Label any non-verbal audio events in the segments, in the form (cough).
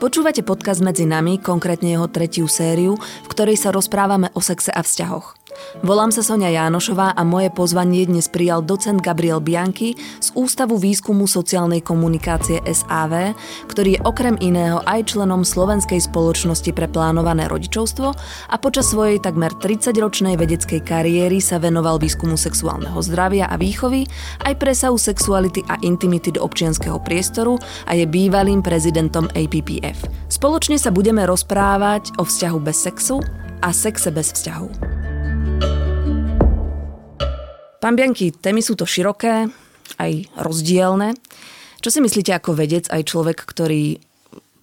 Počúvate podcast Medzi nami, konkrétne jeho tretiu sériu, v ktorej sa rozprávame o sexe a vzťahoch. Volám sa Sonia Jánošová a moje pozvanie dnes prijal docent Gabriel Bianchi z Ústavu výskumu sociálnej komunikácie SAV, ktorý je okrem iného aj členom Slovenskej spoločnosti pre plánované rodičovstvo a počas svojej takmer 30-ročnej vedeckej kariéry sa venoval výskumu sexuálneho zdravia a výchovy, aj presahu sexuality a intimity do občianského priestoru a je bývalým prezidentom APPF. Spoločne sa budeme rozprávať o vzťahu bez sexu a sexe bez vzťahu. Pán Bianky, témy sú to široké, aj rozdielne. Čo si myslíte ako vedec, aj človek, ktorý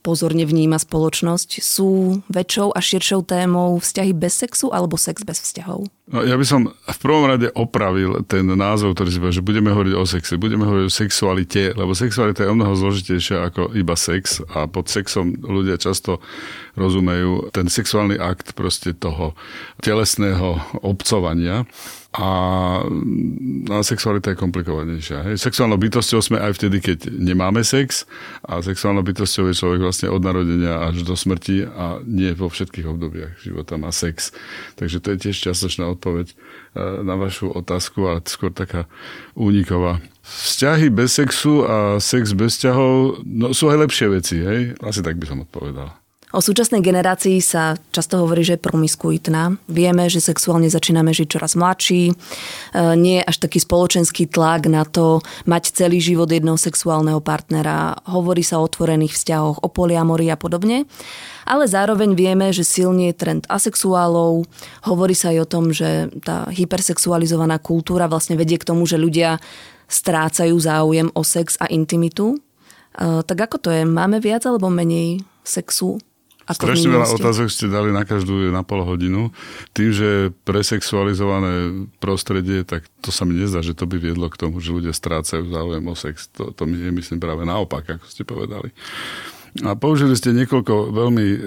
pozorne vníma spoločnosť, sú väčšou a širšou témou vzťahy bez sexu alebo sex bez vzťahov? No, ja by som v prvom rade opravil ten názov, ktorý si povedal, že budeme hovoriť o sexe, budeme hovoriť o sexualite, lebo sexualita je o mnoho zložitejšia ako iba sex a pod sexom ľudia často rozumejú ten sexuálny akt proste toho telesného obcovania a a sexualita je komplikovanejšia. Hej. Sexuálnou bytosťou sme aj vtedy, keď nemáme sex a sexuálnou bytosťou je človek vlastne od narodenia až do smrti a nie vo všetkých obdobiach života má sex. Takže to je tiež častočná odpoveď e, na vašu otázku, ale skôr taká úniková. Vzťahy bez sexu a sex bez vzťahov no, sú aj lepšie veci, hej? Asi tak by som odpovedal. O súčasnej generácii sa často hovorí, že je promiskuitná. Vieme, že sexuálne začíname žiť čoraz mladší. E, nie je až taký spoločenský tlak na to mať celý život jedného sexuálneho partnera. Hovorí sa o otvorených vzťahoch, o poliamorii a podobne. Ale zároveň vieme, že silne je trend asexuálov. Hovorí sa aj o tom, že tá hypersexualizovaná kultúra vlastne vedie k tomu, že ľudia strácajú záujem o sex a intimitu. E, tak ako to je? Máme viac alebo menej sexu ako Strašne veľa otázok ste dali na každú na pol hodinu. Tým, že presexualizované prostredie, tak to sa mi nezdá, že to by viedlo k tomu, že ľudia strácajú záujem o sex. To, to mi je, myslím, práve naopak, ako ste povedali. A použili ste niekoľko veľmi e,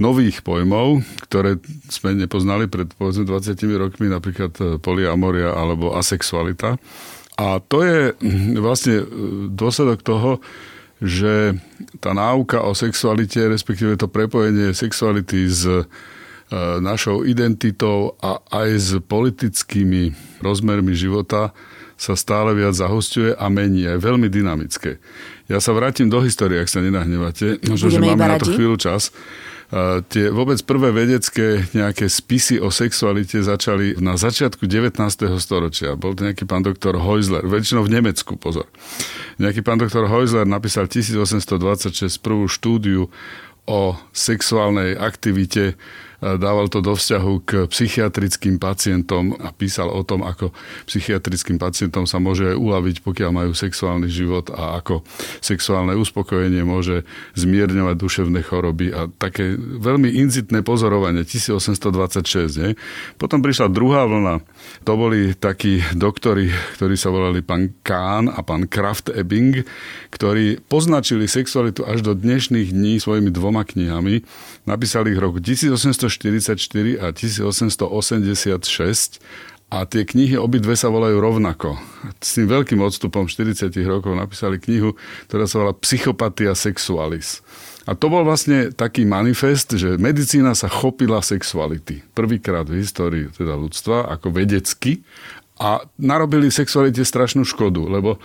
nových pojmov, ktoré sme nepoznali pred povedzme 20 rokmi, napríklad e, polyamoria alebo asexualita. A to je vlastne e, dôsledok toho, že tá náuka o sexualite, respektíve to prepojenie sexuality s e, našou identitou a aj s politickými rozmermi života sa stále viac zahostuje a mení, aj veľmi dynamické. Ja sa vrátim do histórie, ak sa nenahnevate, možno, že máme na to chvíľu čas tie vôbec prvé vedecké nejaké spisy o sexualite začali na začiatku 19. storočia. Bol to nejaký pán doktor Heusler, väčšinou v Nemecku, pozor. Nejaký pán doktor Heusler napísal 1826 prvú štúdiu o sexuálnej aktivite dával to do vzťahu k psychiatrickým pacientom a písal o tom, ako psychiatrickým pacientom sa môže uľaviť, pokiaľ majú sexuálny život a ako sexuálne uspokojenie môže zmierňovať duševné choroby a také veľmi inzitné pozorovanie 1826. Nie? Potom prišla druhá vlna. To boli takí doktori, ktorí sa volali pán Kahn a pán Kraft Ebbing, ktorí poznačili sexualitu až do dnešných dní svojimi dvoma knihami. Napísali ich v roku 1800 1844 a 1886 a tie knihy obidve sa volajú rovnako. S tým veľkým odstupom 40 rokov napísali knihu, ktorá sa volá Psychopatia sexualis. A to bol vlastne taký manifest, že medicína sa chopila sexuality. Prvýkrát v histórii teda ľudstva ako vedecky a narobili sexualite strašnú škodu, lebo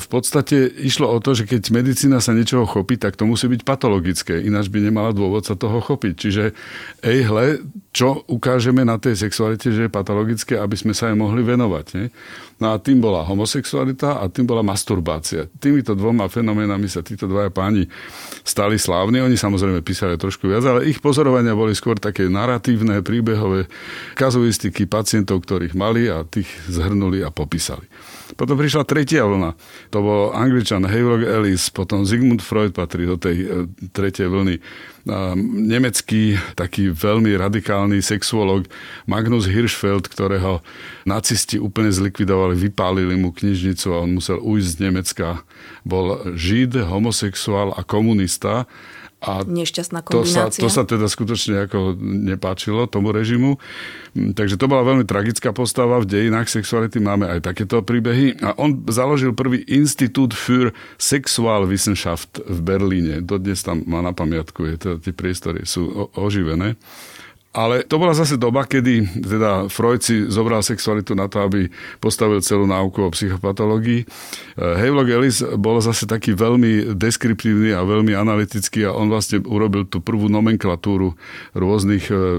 v podstate išlo o to, že keď medicína sa niečoho chopí, tak to musí byť patologické, ináč by nemala dôvod sa toho chopiť. Čiže ej hle, čo ukážeme na tej sexualite, že je patologické, aby sme sa aj mohli venovať. Nie? No a tým bola homosexualita a tým bola masturbácia. Týmito dvoma fenoménami sa títo dvaja páni stali slávni. Oni samozrejme písali trošku viac, ale ich pozorovania boli skôr také naratívne, príbehové kazuistiky pacientov, ktorých mali a tých zhrnuli a popísali. Potom prišla tretia vlna. To bol angličan Havelock Ellis, potom Sigmund Freud patrí do tej e, tretej vlny. A nemecký taký veľmi radikálny sexuolog Magnus Hirschfeld, ktorého nacisti úplne zlikvidovali, vypálili mu knižnicu a on musel ujsť z Nemecka. Bol žid, homosexuál a komunista A Nešťastná kombinácia. To sa, to sa teda skutočne ako nepáčilo tomu režimu. Mm, takže to bola veľmi tragická postava. V dejinách sexuality máme aj takéto príbehy. A on založil prvý Institút für Sexualwissenschaft v Berlíne. Dodnes tam má na pamiatku, je to, tie priestory sú oživené. Ale to bola zase doba, kedy teda Freud si zobral sexualitu na to, aby postavil celú náuku o psychopatológii. Eh, Havelock Ellis bol zase taký veľmi deskriptívny a veľmi analytický a on vlastne urobil tú prvú nomenklatúru rôznych eh,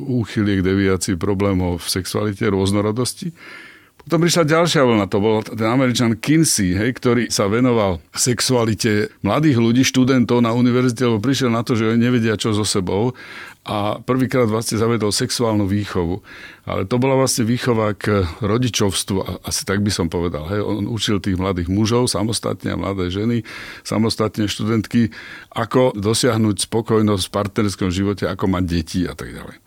úchyliek, deviácií, problémov v sexualite, rôznorodosti. Potom prišla ďalšia vlna, to bol ten američan Kinsey, hej, ktorý sa venoval sexualite mladých ľudí, študentov na univerzite, lebo prišiel na to, že nevedia, čo so sebou a prvýkrát vlastne zavedol sexuálnu výchovu. Ale to bola vlastne výchova k rodičovstvu, asi tak by som povedal. Hej. On učil tých mladých mužov samostatne a mladé ženy, samostatne študentky, ako dosiahnuť spokojnosť v partnerskom živote, ako mať deti a tak ďalej.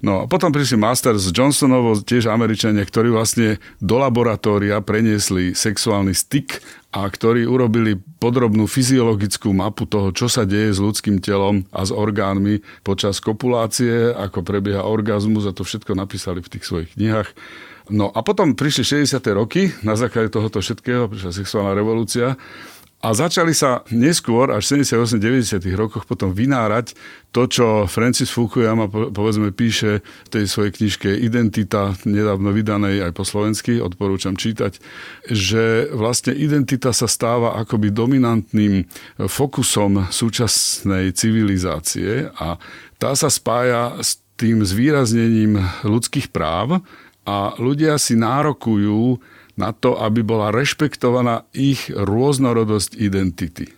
No a potom prišli Masters Johnsonovo, tiež Američania, ktorí vlastne do laboratória preniesli sexuálny styk a ktorí urobili podrobnú fyziologickú mapu toho, čo sa deje s ľudským telom a s orgánmi počas kopulácie, ako prebieha orgazmus a to všetko napísali v tých svojich knihách. No a potom prišli 60. roky, na základe tohoto všetkého prišla sexuálna revolúcia a začali sa neskôr, až v 78-90 rokoch, potom vynárať to, čo Francis Fukuyama povedzme píše v tej svojej knižke Identita, nedávno vydanej aj po slovensky, odporúčam čítať, že vlastne identita sa stáva akoby dominantným fokusom súčasnej civilizácie a tá sa spája s tým zvýraznením ľudských práv a ľudia si nárokujú na to, aby bola rešpektovaná ich rôznorodosť identity.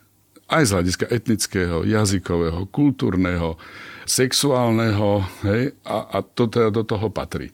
Aj z hľadiska etnického, jazykového, kultúrneho, sexuálneho, hej, a, a to teda do toho patrí.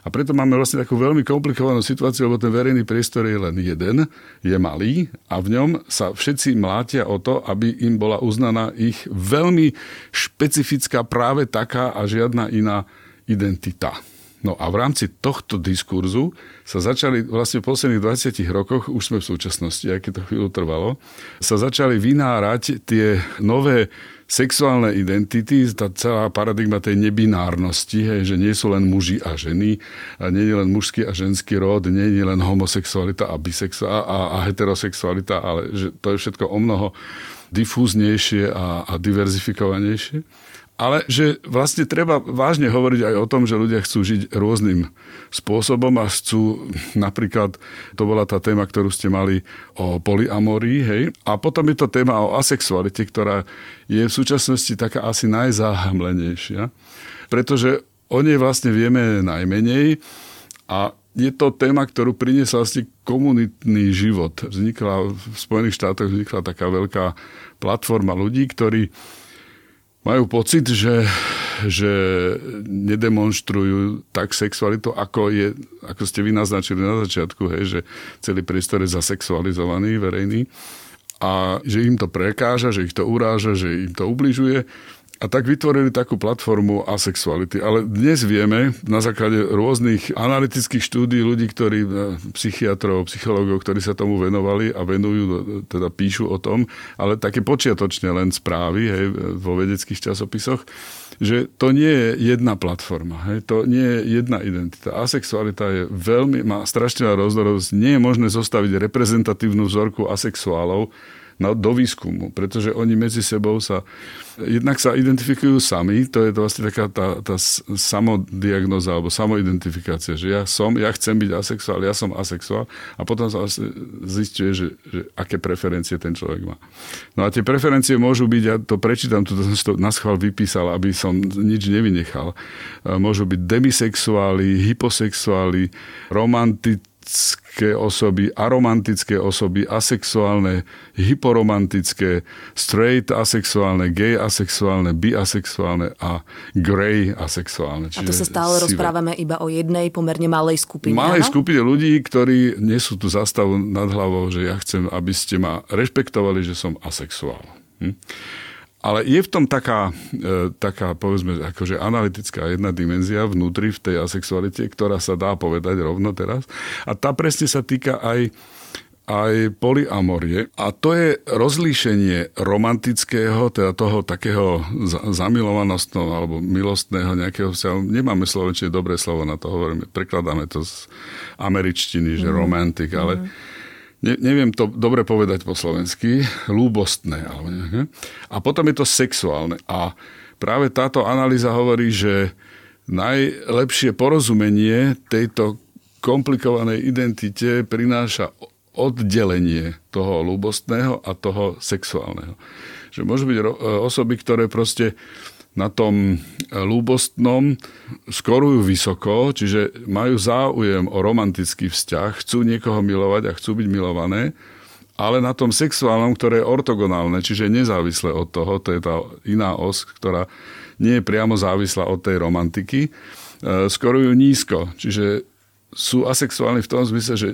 A preto máme vlastne takú veľmi komplikovanú situáciu, lebo ten verejný priestor je len jeden, je malý a v ňom sa všetci mlátia o to, aby im bola uznaná ich veľmi špecifická práve taká a žiadna iná identita. No a v rámci tohto diskurzu sa začali vlastne v posledných 20 rokoch, už sme v súčasnosti, aj to chvíľu trvalo, sa začali vynárať tie nové sexuálne identity, tá celá paradigma tej nebinárnosti, hej, že nie sú len muži a ženy, a nie je len mužský a ženský rod, nie je len homosexualita a bisexualita a, a heterosexualita, ale že to je všetko o mnoho difúznejšie a, a diverzifikovanejšie ale že vlastne treba vážne hovoriť aj o tom, že ľudia chcú žiť rôznym spôsobom a chcú, napríklad, to bola tá téma, ktorú ste mali o polyamorii, hej, a potom je to téma o asexualite, ktorá je v súčasnosti taká asi najzáhamlenejšia, pretože o nej vlastne vieme najmenej a je to téma, ktorú priniesla vlastne komunitný život. Vznikla v Spojených štátoch vznikla taká veľká platforma ľudí, ktorí majú pocit, že, že nedemonstrujú tak sexualitu, ako, je, ako ste vy naznačili na začiatku, hej, že celý priestor je zasexualizovaný, verejný a že im to prekáža, že ich to uráža, že im to ubližuje a tak vytvorili takú platformu asexuality. Ale dnes vieme, na základe rôznych analytických štúdí ľudí, ktorí, e, psychiatrov, psychológov, ktorí sa tomu venovali a venujú, e, teda píšu o tom, ale také počiatočne len správy hej, vo vedeckých časopisoch, že to nie je jedna platforma, hej, to nie je jedna identita. Asexualita je veľmi, má strašne rozdorovosť. Nie je možné zostaviť reprezentatívnu vzorku asexuálov, na, do výskumu, pretože oni medzi sebou sa, jednak sa identifikujú sami, to je to vlastne taká tá, tá samodiagnoza alebo samoidentifikácia, že ja som, ja chcem byť asexuál, ja som asexuál a potom sa vlastne zistuje, že, že aké preferencie ten človek má. No a tie preferencie môžu byť, ja to prečítam, tu som to na schvál vypísal, aby som nič nevynechal. Môžu byť demisexuáli, hyposexuáli, romantici, romantické osoby, aromantické osoby, asexuálne, hyporomantické, straight asexuálne, gay asexuálne, biasexuálne a grey asexuálne. Čiže a to sa stále sive. rozprávame iba o jednej pomerne malej skupine. Malej áno? skupine ľudí, ktorí nesú tú zastavu nad hlavou, že ja chcem, aby ste ma rešpektovali, že som asexuál. Hm? Ale je v tom taká, e, taká povedzme, akože analytická jedna dimenzia vnútri v tej asexualite, ktorá sa dá povedať rovno teraz. A tá presne sa týka aj aj polyamorie a to je rozlíšenie romantického, teda toho takého zamilovanostného alebo milostného nejakého vzťahu. Nemáme slovenčine dobré slovo na to, hovoríme, prekladáme to z američtiny, že mm. romantik, ale mm. Ne, neviem to dobre povedať po slovensky, lúbostné. Alebo a potom je to sexuálne. A práve táto analýza hovorí, že najlepšie porozumenie tejto komplikovanej identite prináša oddelenie toho ľubostného a toho sexuálneho. Že môžu byť osoby, ktoré proste na tom ľúbostnom skorujú vysoko, čiže majú záujem o romantický vzťah, chcú niekoho milovať a chcú byť milované, ale na tom sexuálnom, ktoré je ortogonálne, čiže nezávislé od toho, to je tá iná os, ktorá nie je priamo závislá od tej romantiky, e, skorujú nízko. Čiže sú asexuálni v tom zmysle, že,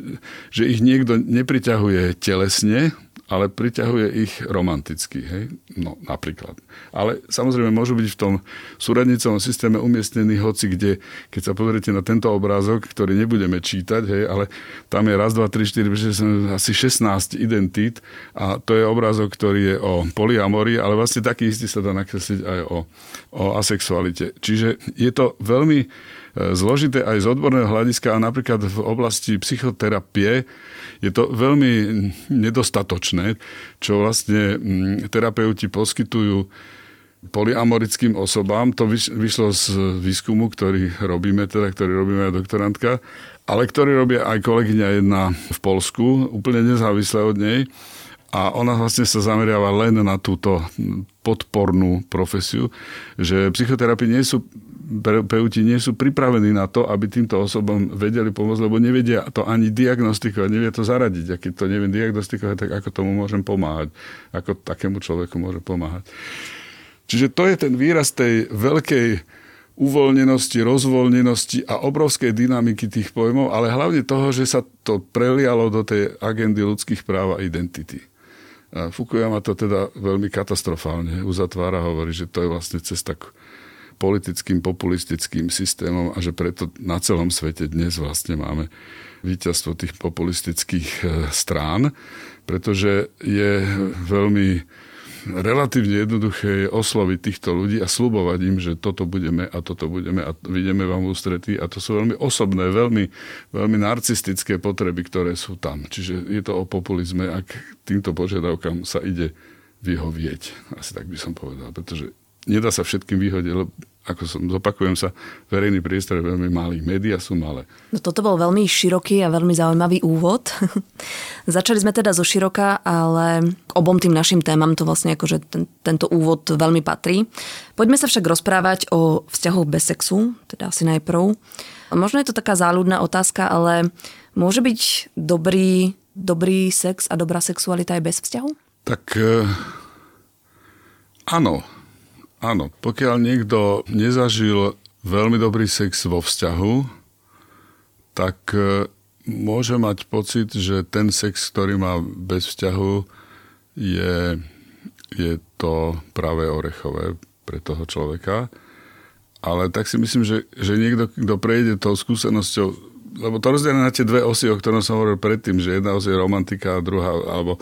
že ich niekto nepriťahuje telesne, ale priťahuje ich romanticky. Hej? No, napríklad. Ale samozrejme môžu byť v tom súradnicovom systéme umiestnení hoci kde, keď sa pozriete na tento obrázok, ktorý nebudeme čítať, hej, ale tam je raz, dva, tri, štyri, asi 16 identít a to je obrázok, ktorý je o polyamorii, ale vlastne taký istý sa dá nakresliť aj o, o asexualite. Čiže je to veľmi zložité aj z odborného hľadiska a napríklad v oblasti psychoterapie je to veľmi nedostatočné, čo vlastne mm, terapeuti poskytujú polyamorickým osobám. To vyšlo z výskumu, ktorý robíme, teda, ktorý robíme aj doktorantka, ale ktorý robia aj kolegyňa jedna v Polsku, úplne nezávisle od nej. A ona vlastne sa zameriava len na túto podpornú profesiu, že psychoterapie nie sú terapeuti nie sú pripravení na to, aby týmto osobom vedeli pomôcť, lebo nevedia to ani diagnostikovať, nevie to zaradiť. A keď to neviem diagnostikovať, tak ako tomu môžem pomáhať? Ako takému človeku môžem pomáhať? Čiže to je ten výraz tej veľkej uvoľnenosti, rozvoľnenosti a obrovskej dynamiky tých pojmov, ale hlavne toho, že sa to prelialo do tej agendy ľudských práv a identity. Fukuyama to teda veľmi katastrofálne uzatvára, hovorí, že to je vlastne cesta k politickým, populistickým systémom a že preto na celom svete dnes vlastne máme víťazstvo tých populistických e, strán, pretože je veľmi relatívne jednoduché osloviť týchto ľudí a slubovať im, že toto budeme a toto budeme a vidíme vám ústretí a to sú veľmi osobné, veľmi, veľmi narcistické potreby, ktoré sú tam. Čiže je to o populizme, ak týmto požiadavkám sa ide vyhovieť. Asi tak by som povedal, pretože nedá sa všetkým vyhodiť, lebo ako som, zopakujem sa, verejný priestor je veľmi malý, média sú malé. No toto bol veľmi široký a veľmi zaujímavý úvod. (laughs) Začali sme teda zo široka, ale k obom tým našim témam to vlastne akože ten, tento úvod veľmi patrí. Poďme sa však rozprávať o vzťahoch bez sexu, teda asi najprv. Možno je to taká záľudná otázka, ale môže byť dobrý, dobrý sex a dobrá sexualita aj bez vzťahu? Tak eh, áno, Áno, pokiaľ niekto nezažil veľmi dobrý sex vo vzťahu, tak e, môže mať pocit, že ten sex, ktorý má bez vzťahu, je, je to práve orechové pre toho človeka. Ale tak si myslím, že, že niekto, kto prejde tou skúsenosťou, lebo to rozdielne na tie dve osy, o ktorom som hovoril predtým, že jedna os je romantika a druhá, alebo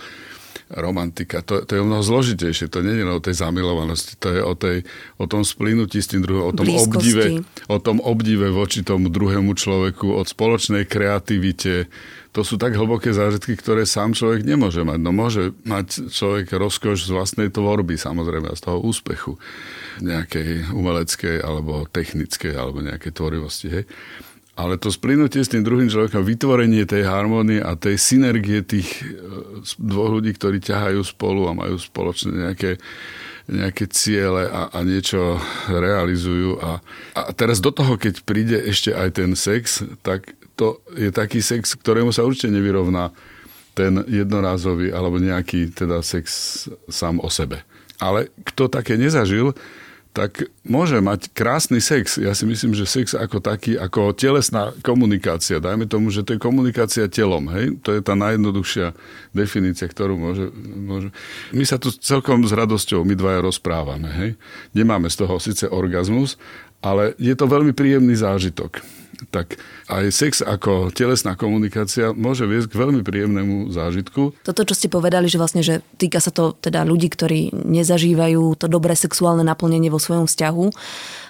romantika. To, to je mnoho zložitejšie. To nie je o tej zamilovanosti. To je o, tej, o tom splínutí s tým druhým, o tom, obdive, o tom obdive voči tomu druhému človeku, od spoločnej kreativite. To sú tak hlboké zážitky, ktoré sám človek nemôže mať. No môže mať človek rozkoš z vlastnej tvorby, samozrejme, a z toho úspechu nejakej umeleckej alebo technickej alebo nejakej tvorivosti. Hej. Ale to splynutie s tým druhým človekom, vytvorenie tej harmónie a tej synergie tých e, dvoch ľudí, ktorí ťahajú spolu a majú spoločné nejaké, nejaké ciele a, a niečo realizujú. A, a teraz do toho, keď príde ešte aj ten sex, tak to je taký sex, ktorému sa určite nevyrovná ten jednorázový alebo nejaký teda sex sám o sebe. Ale kto také nezažil, tak môže mať krásny sex. Ja si myslím, že sex ako taký, ako telesná komunikácia, dajme tomu, že to je komunikácia telom, hej? To je tá najjednoduchšia definícia, ktorú môže, môže... My sa tu celkom s radosťou, my dvaja rozprávame, hej? Nemáme z toho síce orgazmus, ale je to veľmi príjemný zážitok tak aj sex ako telesná komunikácia môže viesť k veľmi príjemnému zážitku. Toto, čo ste povedali, že vlastne, že týka sa to teda ľudí, ktorí nezažívajú to dobré sexuálne naplnenie vo svojom vzťahu,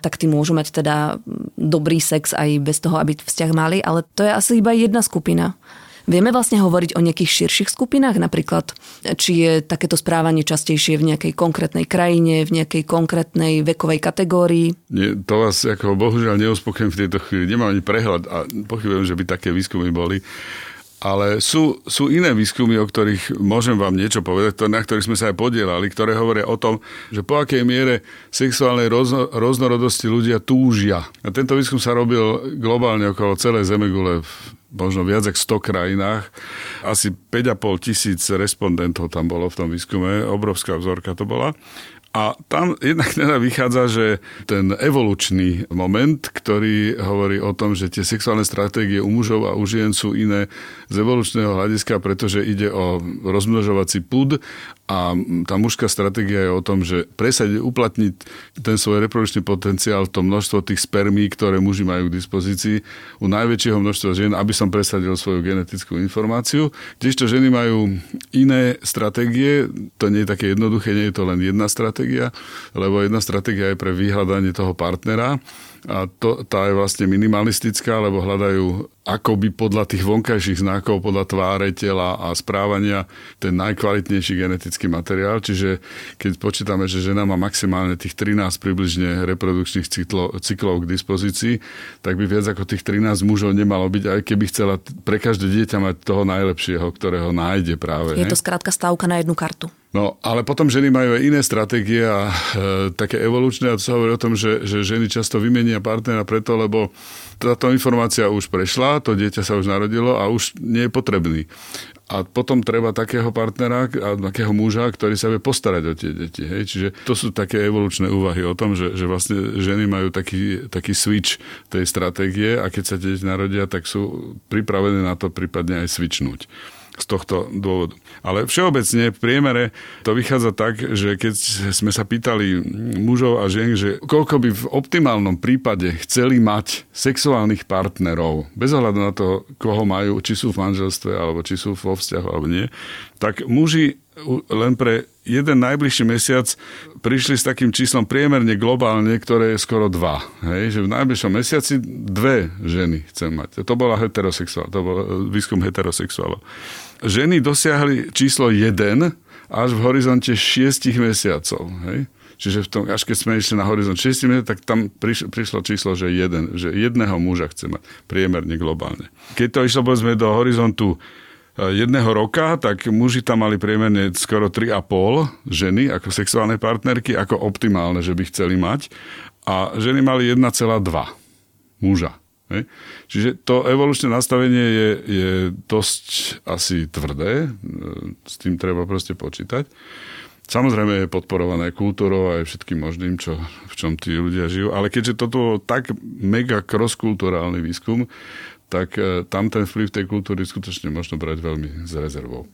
tak tí môžu mať teda dobrý sex aj bez toho, aby vzťah mali, ale to je asi iba jedna skupina. Vieme vlastne hovoriť o nejakých širších skupinách, napríklad či je takéto správanie častejšie v nejakej konkrétnej krajine, v nejakej konkrétnej vekovej kategórii? Nie, to vás ako bohužiaľ neuspokojem v tejto chvíli. Nemám ani prehľad a pochybujem, že by také výskumy boli. Ale sú, sú iné výskumy, o ktorých môžem vám niečo povedať, na ktorých sme sa aj podielali, ktoré hovoria o tom, že po akej miere sexuálnej rozno, roznorodosti ľudia túžia. A tento výskum sa robil globálne okolo celej Zemegule v možno viac ako 100 krajinách. Asi 5,5 tisíc respondentov tam bolo v tom výskume, obrovská vzorka to bola. A tam jednak teda vychádza, že ten evolučný moment, ktorý hovorí o tom, že tie sexuálne stratégie u mužov a u žien sú iné z evolučného hľadiska, pretože ide o rozmnožovací púd a tá mužská stratégia je o tom, že presadiť, uplatniť ten svoj reprodukčný potenciál, to množstvo tých spermí, ktoré muži majú k dispozícii, u najväčšieho množstva žien, aby som presadil svoju genetickú informáciu. Tiežto ženy majú iné stratégie, to nie je také jednoduché, nie je to len jedna stratégia, lebo jedna stratégia je pre vyhľadanie toho partnera a to, tá je vlastne minimalistická, lebo hľadajú akoby podľa tých vonkajších znakov, podľa tváre, tela a správania ten najkvalitnejší genetický materiál. Čiže keď počítame, že žena má maximálne tých 13 približne reprodukčných cyklov, cyklov k dispozícii, tak by viac ako tých 13 mužov nemalo byť, aj keby chcela pre každé dieťa mať toho najlepšieho, ktorého nájde práve. Je to skrátka stávka na jednu kartu. No, ale potom ženy majú aj iné stratégie a e, také evolučné a to sa hovorí o tom, že, že ženy často vymenia partnera preto, lebo táto informácia už prešla, to dieťa sa už narodilo a už nie je potrebný. A potom treba takého partnera, a takého muža, ktorý sa vie postarať o tie deti. Hej? Čiže to sú také evolučné úvahy o tom, že, že vlastne ženy majú taký, taký switch tej stratégie a keď sa deti narodia, tak sú pripravené na to prípadne aj switchnúť z tohto dôvodu. Ale všeobecne v priemere to vychádza tak, že keď sme sa pýtali mužov a žien, že koľko by v optimálnom prípade chceli mať sexuálnych partnerov, bez ohľadu na to, koho majú, či sú v manželstve, alebo či sú vo vzťahu, alebo nie, tak muži len pre jeden najbližší mesiac prišli s takým číslom priemerne globálne, ktoré je skoro dva. Hej? Že v najbližšom mesiaci dve ženy chcem mať. To bola heterosexuál, to bol výskum heterosexuálov ženy dosiahli číslo 1 až v horizonte 6 mesiacov. Hej? Čiže v tom, až keď sme išli na horizont 6 mesiacov, tak tam priš, prišlo číslo, že jeden, že jedného muža chce mať priemerne globálne. Keď to išlo povedzme do horizontu e, jedného roka, tak muži tam mali priemerne skoro 3,5 ženy ako sexuálne partnerky, ako optimálne, že by chceli mať. A ženy mali 1,2 muža. Hej. Čiže to evolučné nastavenie je, je dosť asi tvrdé, e, s tým treba proste počítať. Samozrejme je podporované kultúrou aj všetkým možným, čo, v čom tí ľudia žijú, ale keďže toto tak mega cross-kulturálny výskum, tak e, tam ten vplyv tej kultúry skutočne možno brať veľmi s rezervou.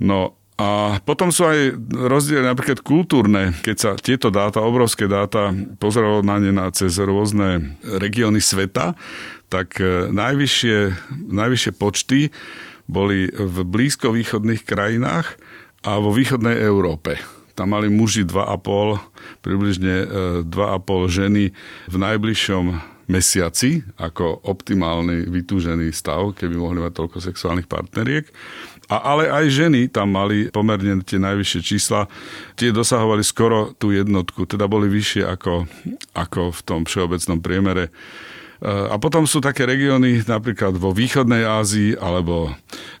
No a potom sú aj rozdiely napríklad kultúrne, keď sa tieto dáta, obrovské dáta, pozeralo na ne na cez rôzne regióny sveta, tak e, najvyššie, najvyššie počty boli v blízkovýchodných krajinách a vo východnej Európe. Tam mali muži 2,5, približne 2,5 e, ženy v najbližšom mesiaci ako optimálny vytúžený stav, keby mohli mať toľko sexuálnych partneriek. A ale aj ženy tam mali pomerne tie najvyššie čísla. Tie dosahovali skoro tú jednotku, teda boli vyššie ako, ako v tom všeobecnom priemere. A potom sú také regióny napríklad vo východnej Ázii alebo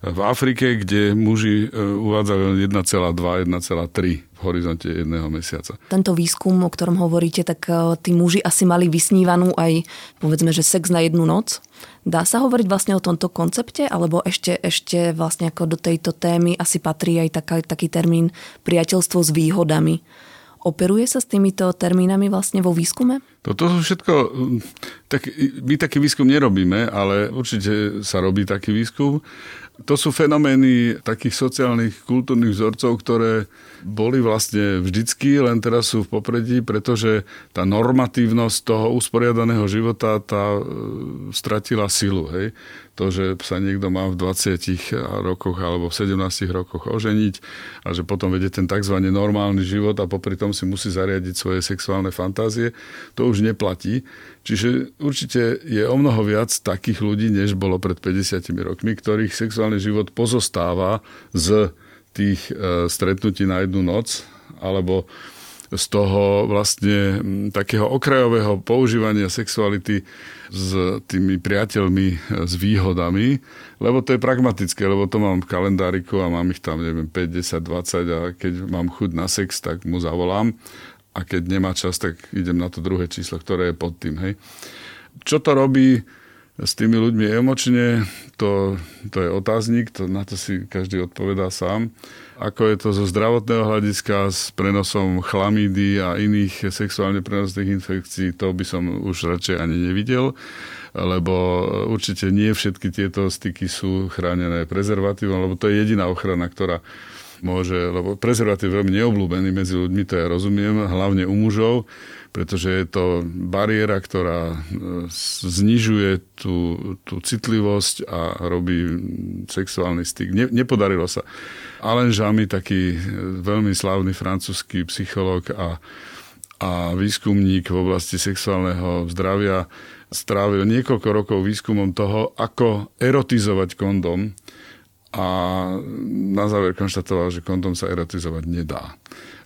v Afrike, kde muži e, uvádzajú 1,2, 1,3 v horizonte jedného mesiaca. Tento výskum, o ktorom hovoríte, tak e, tí muži asi mali vysnívanú aj, povedzme, že sex na jednu noc. Dá sa hovoriť vlastne o tomto koncepte, alebo ešte, ešte vlastne ako do tejto témy asi patrí aj taká, taký termín priateľstvo s výhodami. Operuje sa s týmito termínami vlastne vo výskume? Toto sú všetko, tak my taký výskum nerobíme, ale určite sa robí taký výskum To sú fenomény takých sociálnych, kultúrnych vzorcov, ktoré boli vlastne vždycky, len teraz sú v popredí, pretože tá normatívnosť toho usporiadaného života tá e, stratila silu. Hej? To, že sa niekto má v 20 rokoch alebo v 17 rokoch oženiť a že potom vedie ten tzv. normálny život a popri tom si musí zariadiť svoje sexuálne fantázie, to už neplatí. Čiže určite je o mnoho viac takých ľudí, než bolo pred 50 rokmi, ktorých sexuálny život pozostáva z tých e, stretnutí na jednu noc, alebo z toho vlastne takého okrajového používania sexuality s tými priateľmi e, s výhodami, lebo to je pragmatické, lebo to mám v kalendáriku a mám ich tam, neviem, 5, 10, 20 a keď mám chuť na sex, tak mu zavolám a keď nemá čas, tak idem na to druhé číslo, ktoré je pod tým. Hej. Čo to robí s tými ľuďmi emočne, to, to je otáznik, to, na to si každý odpovedá sám. Ako je to zo zdravotného hľadiska s prenosom chlamídy a iných sexuálne prenosných infekcií, to by som už radšej ani nevidel, lebo určite nie všetky tieto styky sú chránené prezervatívom, lebo to je jediná ochrana, ktorá môže, lebo prezervatív je veľmi neobľúbený medzi ľuďmi, to ja rozumiem, hlavne u mužov, pretože je to bariéra, ktorá e, znižuje tú, tú citlivosť a robí sexuálny styk. Ne, nepodarilo sa. Alain Jamy, taký e, veľmi slávny francúzsky psychológ a, a výskumník v oblasti sexuálneho zdravia, strávil niekoľko rokov výskumom toho, ako erotizovať kondom a na záver konštatoval, že kondom sa erotizovať nedá.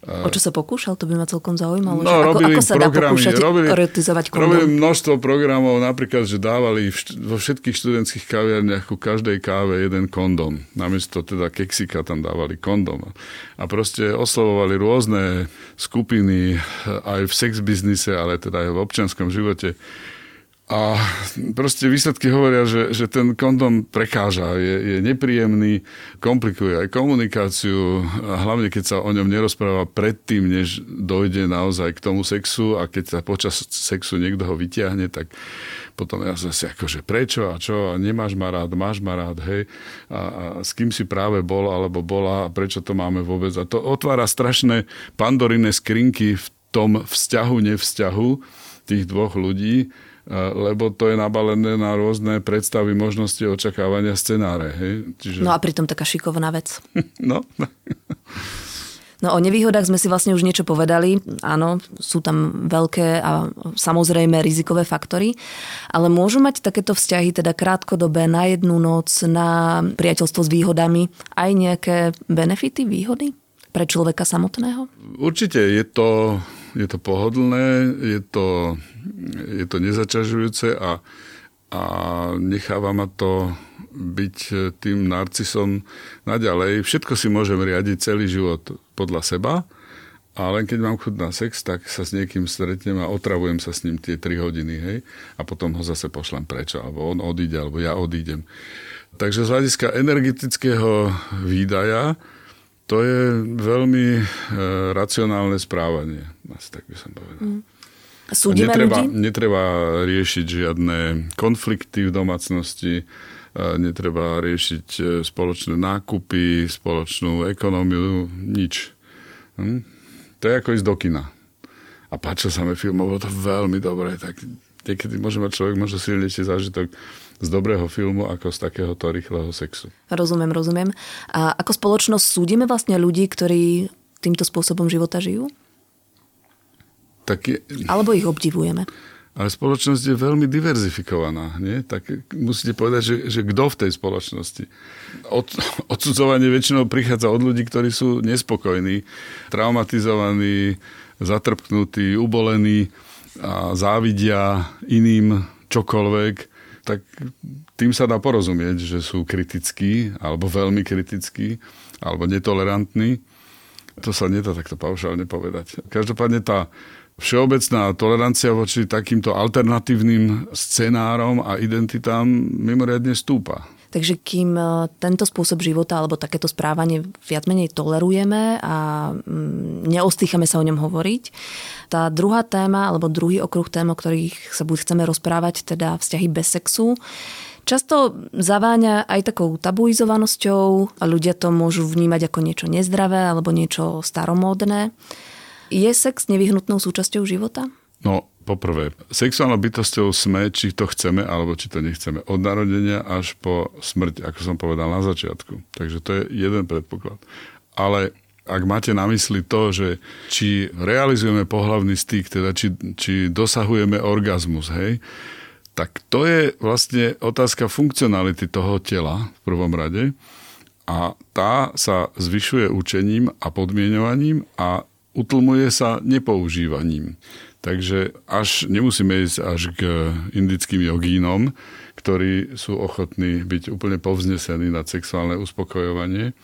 O čo sa pokúšal? To by ma celkom zaujímalo. No, ako, ako sa programy, dá pokúšať robili, erotizovať kondom? Robili množstvo programov, napríklad, že dávali vo všetkých študentských kaviarniach ku každej káve jeden kondom. Namiesto teda keksika tam dávali kondom. A proste oslovovali rôzne skupiny aj v sex biznise, ale teda aj v občianskom živote a proste výsledky hovoria, že, že ten kondom prekáža, je, je nepríjemný, komplikuje aj komunikáciu, a hlavne keď sa o ňom nerozpráva predtým, než dojde naozaj k tomu sexu a keď sa počas sexu niekto ho vyťahne, tak potom ja zase akože prečo a čo? A nemáš ma rád, máš ma rád, hej, a, a s kým si práve bol alebo bola a prečo to máme vôbec. A to otvára strašné pandorinné skrinky v tom vzťahu, nevzťahu tých dvoch ľudí, lebo to je nabalené na rôzne predstavy, možnosti očakávania scenáre. Hej? Čiže... No a pritom taká šikovná vec. (laughs) no. No o nevýhodách sme si vlastne už niečo povedali. Áno, sú tam veľké a samozrejme rizikové faktory, ale môžu mať takéto vzťahy teda krátkodobé na jednu noc, na priateľstvo s výhodami aj nejaké benefity, výhody pre človeka samotného? Určite je to je to pohodlné, je to, je to nezaťažujúce a, a necháva ma to byť tým narcisom naďalej. Všetko si môžem riadiť celý život podľa seba a len keď mám chuť na sex, tak sa s niekým stretnem a otravujem sa s ním tie 3 hodiny, hej, a potom ho zase pošlem prečo, alebo on odíde, alebo ja odídem. Takže z hľadiska energetického výdaja to je veľmi e, racionálne správanie, asi tak by som povedal. Mm. Súdime netreba, ľudí? netreba riešiť žiadne konflikty v domácnosti, e, netreba riešiť e, spoločné nákupy, spoločnú ekonómiu, nič. Hm? To je ako ísť do kina. A páčil sa mi film, bolo to veľmi dobré, tak niekedy môže mať človek možno silnejší zážitok z dobrého filmu ako z takéhoto rýchleho sexu. Rozumiem, rozumiem. A ako spoločnosť súdime vlastne ľudí, ktorí týmto spôsobom života žijú? Tak je... Alebo ich obdivujeme? Ale spoločnosť je veľmi diverzifikovaná. Nie? Tak musíte povedať, že, že kto v tej spoločnosti. Od, odsudzovanie väčšinou prichádza od ľudí, ktorí sú nespokojní, traumatizovaní, zatrpknutí, ubolení a závidia iným čokoľvek tak tým sa dá porozumieť, že sú kritickí, alebo veľmi kritickí, alebo netolerantní. To sa nedá takto paušálne povedať. Každopádne tá všeobecná tolerancia voči takýmto alternatívnym scenárom a identitám mimoriadne stúpa. Takže kým e, tento spôsob života alebo takéto správanie viac menej tolerujeme a mm, neostýchame sa o ňom hovoriť, tá druhá téma alebo druhý okruh tém, o ktorých sa buď chceme rozprávať, teda vzťahy bez sexu, Často zaváňa aj takou tabuizovanosťou a ľudia to môžu vnímať ako niečo nezdravé alebo niečo staromódne. Je sex nevyhnutnou súčasťou života? No, poprvé, sexuálnou bytosťou sme, či to chceme, alebo či to nechceme. Od narodenia až po smrť, ako som povedal na začiatku. Takže to je jeden predpoklad. Ale ak máte na mysli to, že či realizujeme pohlavný styk, teda či, či dosahujeme orgazmus, hej, tak to je vlastne otázka funkcionality toho tela v prvom rade a tá sa zvyšuje učením a podmienovaním a utlmuje sa nepoužívaním. Takže až nemusíme ísť až k indickým jogínom, ktorí sú ochotní byť úplne povznesení nad sexuálne uspokojovanie,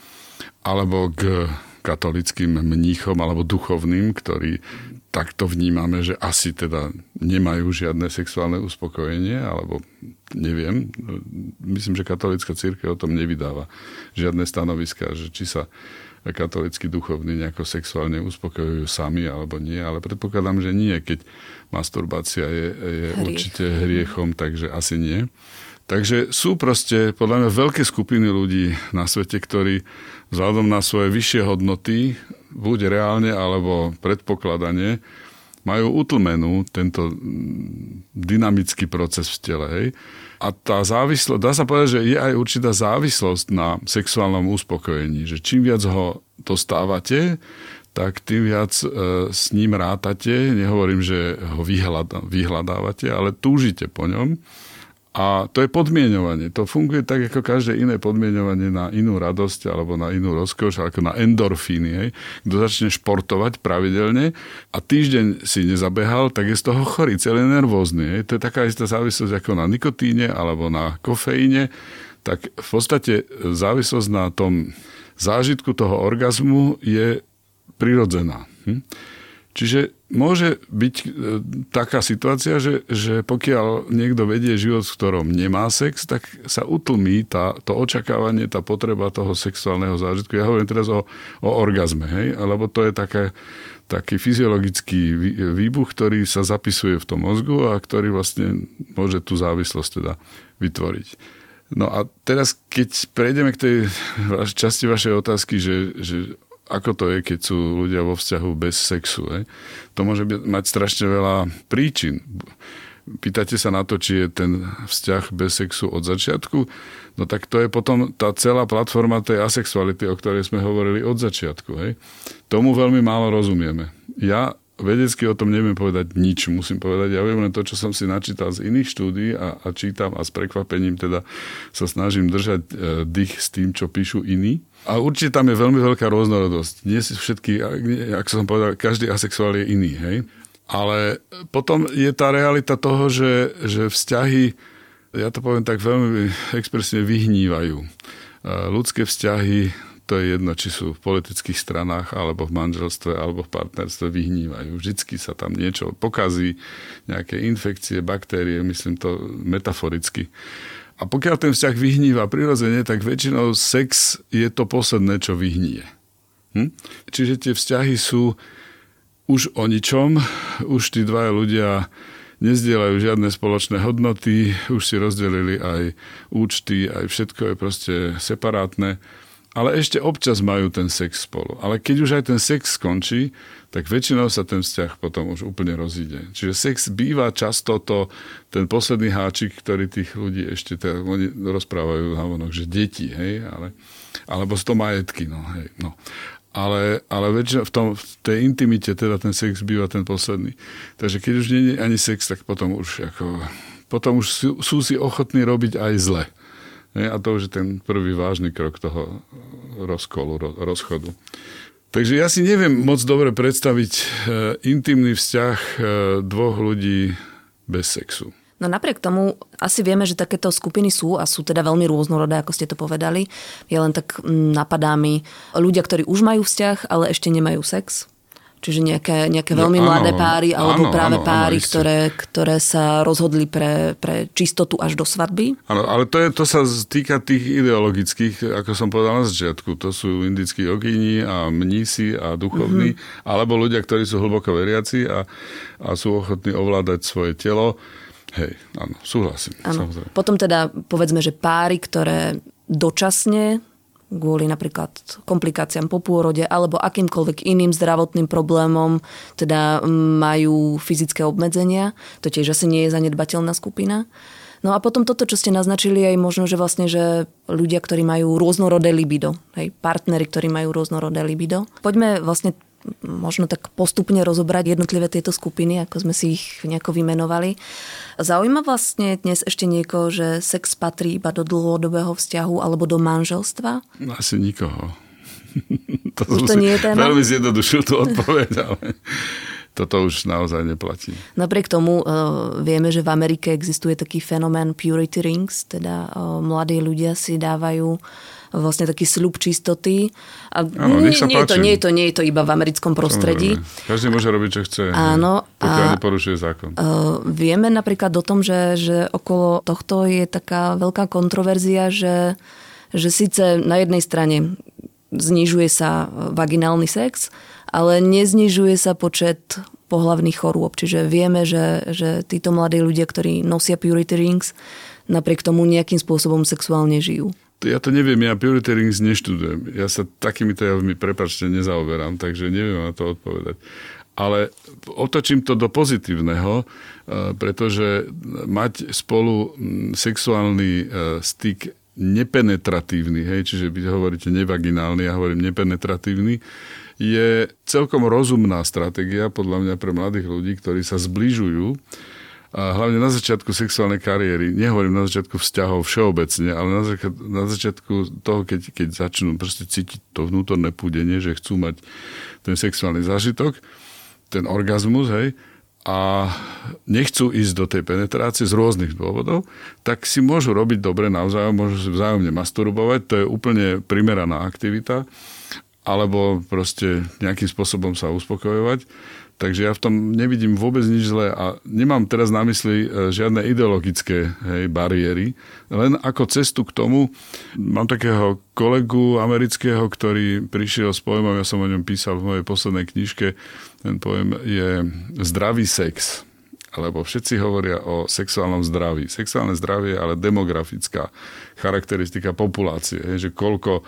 alebo k katolickým mníchom alebo duchovným, ktorí takto vnímame, že asi teda nemajú žiadne sexuálne uspokojenie, alebo neviem. Myslím, že katolická církev o tom nevydáva žiadne stanoviska, že či sa katolickí duchovní nejako sexuálne uspokojujú sami alebo nie, ale predpokladám, že nie, keď masturbácia je, je Hriech. určite hriechom, takže asi nie. Takže sú proste podľa mňa veľké skupiny ľudí na svete, ktorí vzhľadom na svoje vyššie hodnoty, buď reálne alebo predpokladanie, majú utlmenú tento dynamický proces v tele. Hej. A tá závislosť, dá sa povedať, že je aj určitá závislosť na sexuálnom uspokojení, že čím viac ho dostávate, tak tým viac e, s ním rátate. Nehovorím, že ho vyhľadávate, ale túžite po ňom. A to je podmienovanie. To funguje tak, ako každé iné podmienovanie na inú radosť alebo na inú rozkoš, ako na endorfíny. Hej. Kto začne športovať pravidelne a týždeň si nezabehal, tak je z toho chorý, celý nervózny. Hej. To je taká istá závislosť ako na nikotíne alebo na kofeíne. Tak v podstate závislosť na tom zážitku toho orgazmu je prirodzená. Hm? Čiže môže byť e, taká situácia, že, že pokiaľ niekto vedie život, v ktorom nemá sex, tak sa utlmí tá, to očakávanie, tá potreba toho sexuálneho zážitku. Ja hovorím teraz o, o orgazme, hej? alebo to je také, taký fyziologický výbuch, ktorý sa zapisuje v tom mozgu a ktorý vlastne môže tú závislosť teda vytvoriť. No a teraz, keď prejdeme k tej časti vašej otázky, že, že ako to je, keď sú ľudia vo vzťahu bez sexu. Hej? To môže mať strašne veľa príčin. Pýtate sa na to, či je ten vzťah bez sexu od začiatku, no tak to je potom tá celá platforma tej asexuality, o ktorej sme hovorili od začiatku. Hej? Tomu veľmi málo rozumieme. Ja vedecky o tom neviem povedať nič, musím povedať. Ja viem len to, čo som si načítal z iných štúdí a, a čítam a s prekvapením teda sa snažím držať e, dých s tým, čo píšu iní. A určite tam je veľmi veľká rôznorodosť. Nie si všetky, ako som povedal, každý asexuál je iný, hej. Ale potom je tá realita toho, že, že vzťahy, ja to poviem tak veľmi expresne, vyhnívajú. E, ľudské vzťahy to je jedno, či sú v politických stranách, alebo v manželstve, alebo v partnerstve, vyhnívajú. Vždycky sa tam niečo pokazí, nejaké infekcie, baktérie, myslím to metaforicky. A pokiaľ ten vzťah vyhníva prirodzene, tak väčšinou sex je to posledné, čo vyhnie. Hm? Čiže tie vzťahy sú už o ničom, už tí dvaja ľudia nezdielajú žiadne spoločné hodnoty, už si rozdelili aj účty, aj všetko je proste separátne ale ešte občas majú ten sex spolu. Ale keď už aj ten sex skončí, tak väčšinou sa ten vzťah potom už úplne rozíde. Čiže sex býva často to, ten posledný háčik, ktorý tých ľudí ešte, teda, oni rozprávajú havonok, že deti, hej, ale, alebo z to majetky, no, hej, no. Ale, ale väčšinou v, tom, v tej intimite teda ten sex býva ten posledný. Takže keď už nie je ani sex, tak potom už ako, potom už sú, sú si ochotní robiť aj zle. A to už je ten prvý vážny krok toho rozkolu, rozchodu. Takže ja si neviem moc dobre predstaviť e, intimný vzťah e, dvoch ľudí bez sexu. No napriek tomu asi vieme, že takéto skupiny sú a sú teda veľmi rôznorodé, ako ste to povedali. Je len tak napadá mi ľudia, ktorí už majú vzťah, ale ešte nemajú sex. Čiže nejaké, nejaké veľmi no, mladé páry alebo áno, páry, áno, páry, áno, ktoré, ktoré sa rozhodli pre, pre čistotu až do svadby. Áno, ale to, je, to sa týka tých ideologických, ako som povedal na začiatku. To sú indickí ogíni a mnísi a duchovní, mm-hmm. alebo ľudia, ktorí sú hlboko veriaci a, a sú ochotní ovládať svoje telo Hej, áno, súhlasím. Áno. Potom teda povedzme, že páry, ktoré dočasne kvôli napríklad komplikáciám po pôrode alebo akýmkoľvek iným zdravotným problémom, teda majú fyzické obmedzenia. To tiež asi nie je zanedbateľná skupina. No a potom toto, čo ste naznačili, aj možno, že vlastne, že ľudia, ktorí majú rôznorodé libido, hej, partnery, ktorí majú rôznorodé libido. Poďme vlastne možno tak postupne rozobrať jednotlivé tieto skupiny, ako sme si ich nejako vymenovali. Zaujíma vlastne dnes ešte niekoho, že sex patrí iba do dlhodobého vzťahu alebo do manželstva? No, asi nikoho. (laughs) to, už to nie je téma? Veľmi zjednodušil tú odpoveď, ale toto už naozaj neplatí. Napriek tomu uh, vieme, že v Amerike existuje taký fenomén purity rings, teda uh, mladí ľudia si dávajú vlastne taký sľub čistoty. A Áno, nie, nie, je to, nie, je to, nie je to iba v americkom prostredí. Samozrejme. Každý môže robiť, čo chce. Áno. Pokiaľ neporušuje zákon. Uh, vieme napríklad o tom, že, že okolo tohto je taká veľká kontroverzia, že, že síce na jednej strane znižuje sa vaginálny sex, ale neznižuje sa počet pohlavných chorôb. Čiže vieme, že, že títo mladí ľudia, ktorí nosia purity rings, napriek tomu nejakým spôsobom sexuálne žijú ja to neviem, ja Purity Rings neštudujem. Ja sa takýmito javmi, prepačte, nezaoberám, takže neviem na to odpovedať. Ale otočím to do pozitívneho, e, pretože mať spolu sexuálny e, styk nepenetratívny, hej, čiže vy hovoríte nevaginálny, ja hovorím nepenetratívny, je celkom rozumná stratégia podľa mňa pre mladých ľudí, ktorí sa zbližujú hlavne na začiatku sexuálnej kariéry, nehovorím na začiatku vzťahov všeobecne, ale na, začiatku, na začiatku toho, keď, keď začnú proste cítiť to vnútorné púdenie, že chcú mať ten sexuálny zážitok, ten orgazmus, hej, a nechcú ísť do tej penetrácie z rôznych dôvodov, tak si môžu robiť dobre navzájom, môžu si vzájomne masturbovať, to je úplne primeraná aktivita, alebo proste nejakým spôsobom sa uspokojovať. Takže ja v tom nevidím vôbec nič zlé a nemám teraz na mysli e, žiadne ideologické hej, bariéry, len ako cestu k tomu. Mám takého kolegu amerického, ktorý prišiel s pojmom, ja som o ňom písal v mojej poslednej knižke, ten pojem je zdravý sex lebo všetci hovoria o sexuálnom zdraví. Sexuálne zdravie je ale demografická charakteristika populácie, že koľko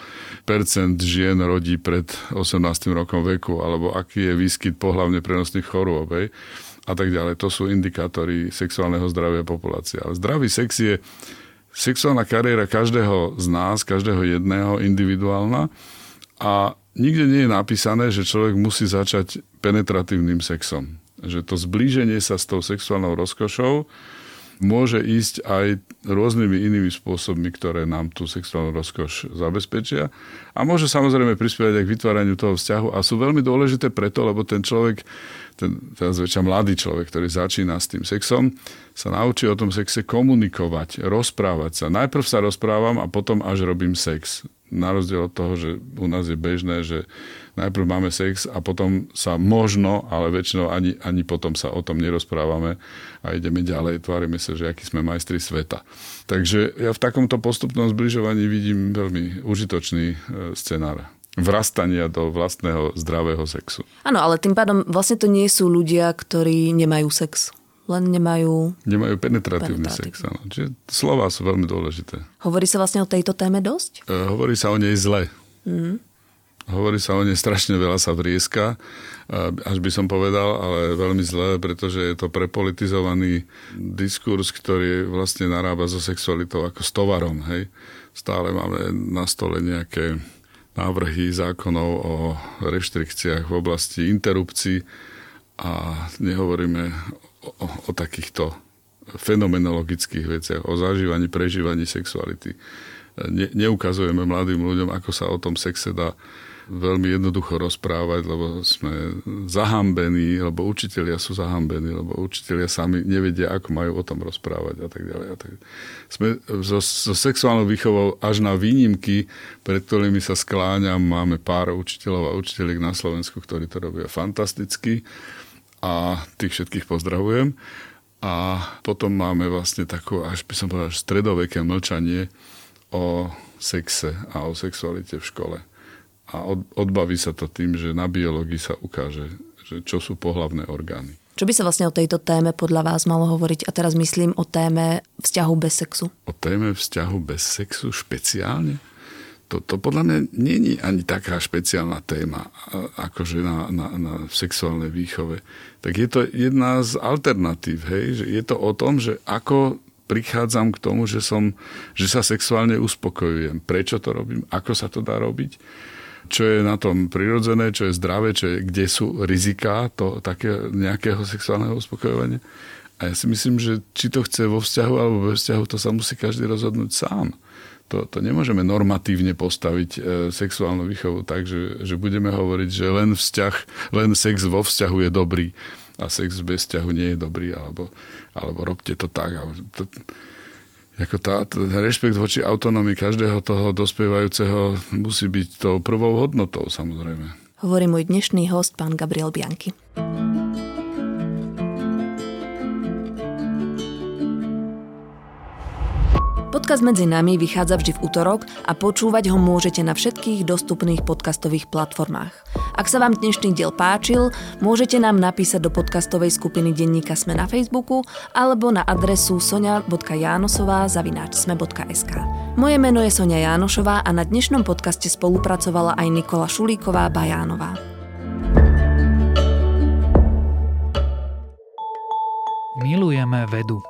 percent žien rodí pred 18. rokom veku, alebo aký je výskyt pohlavne prenosných chorôb a tak ďalej. To sú indikátory sexuálneho zdravia populácie. Ale zdravý sex je sexuálna kariéra každého z nás, každého jedného individuálna a nikde nie je napísané, že človek musí začať penetratívnym sexom že to zblíženie sa s tou sexuálnou rozkošou môže ísť aj rôznymi inými spôsobmi, ktoré nám tú sexuálnu rozkoš zabezpečia. A môže samozrejme prispievať aj k vytváraniu toho vzťahu a sú veľmi dôležité preto, lebo ten človek, ten teraz väčšia mladý človek, ktorý začína s tým sexom, sa naučí o tom sexe komunikovať, rozprávať sa. Najprv sa rozprávam a potom až robím sex. Na rozdiel od toho, že u nás je bežné, že najprv máme sex a potom sa možno, ale väčšinou ani, ani potom sa o tom nerozprávame a ideme ďalej, tvárime sa, že aký sme majstri sveta. Takže ja v takomto postupnom zbližovaní vidím veľmi užitočný e, scenár vrastania do vlastného zdravého sexu. Áno, ale tým pádom vlastne to nie sú ľudia, ktorí nemajú sex len nemajú... Nemajú penetratívny, penetratívny. sex, áno. Čiže slova sú veľmi dôležité. Hovorí sa vlastne o tejto téme dosť? E, hovorí sa o nej zle. Mm. Hovorí sa o nej strašne veľa sa vrieska, až by som povedal, ale veľmi zlé, pretože je to prepolitizovaný diskurs, ktorý vlastne narába so sexualitou ako s tovarom. Hej. Stále máme na stole nejaké návrhy zákonov o reštrikciách v oblasti interrupcií a nehovoríme o, o takýchto fenomenologických veciach, o zažívaní, prežívaní sexuality. Ne, neukazujeme mladým ľuďom, ako sa o tom sexe dá veľmi jednoducho rozprávať, lebo sme zahambení, lebo učitelia sú zahambení, lebo učitelia sami nevedia, ako majú o tom rozprávať a tak ďalej. A tak. Sme so, so sexuálnou výchovou až na výnimky, pred ktorými sa skláňam, máme pár učiteľov a učiteľiek na Slovensku, ktorí to robia fantasticky a tých všetkých pozdravujem. A potom máme vlastne takú, až by som povedal, stredoveké mlčanie o sexe a o sexualite v škole a odbaví sa to tým, že na biológii sa ukáže, že čo sú pohlavné orgány. Čo by sa vlastne o tejto téme podľa vás malo hovoriť? A teraz myslím o téme vzťahu bez sexu. O téme vzťahu bez sexu špeciálne? To, to podľa mňa je ani taká špeciálna téma, akože na, na, na sexuálnej výchove. Tak je to jedna z alternatív, hej? že je to o tom, že ako prichádzam k tomu, že, som, že sa sexuálne uspokojujem. Prečo to robím? Ako sa to dá robiť? Čo je na tom prirodzené, čo je zdravé, čo je, kde sú riziká to, také nejakého sexuálneho uspokojovania. A ja si myslím, že či to chce vo vzťahu alebo bez vzťahu, to sa musí každý rozhodnúť sám. To, to nemôžeme normatívne postaviť e, sexuálnu výchovu tak, že, že budeme hovoriť, že len vzťah, len sex vo vzťahu je dobrý a sex bez vzťahu nie je dobrý, alebo, alebo robte to tak. Alebo to, ako tá, rešpekt voči autonómii každého toho dospievajúceho musí byť tou prvou hodnotou, samozrejme. Hovorí môj dnešný host, pán Gabriel Bianchi. Podcast medzi nami vychádza vždy v útorok a počúvať ho môžete na všetkých dostupných podcastových platformách. Ak sa vám dnešný diel páčil, môžete nám napísať do podcastovej skupiny Denníka Sme na Facebooku alebo na adresu sonia.janosová sme.sk. Moje meno je Sonia Jánošová a na dnešnom podcaste spolupracovala aj Nikola Šulíková Bajánová. Milujeme vedu.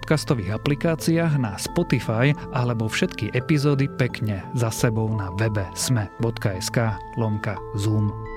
podcastových aplikáciách na Spotify alebo všetky epizódy pekne za sebou na webe sme.sk lomka Zoom.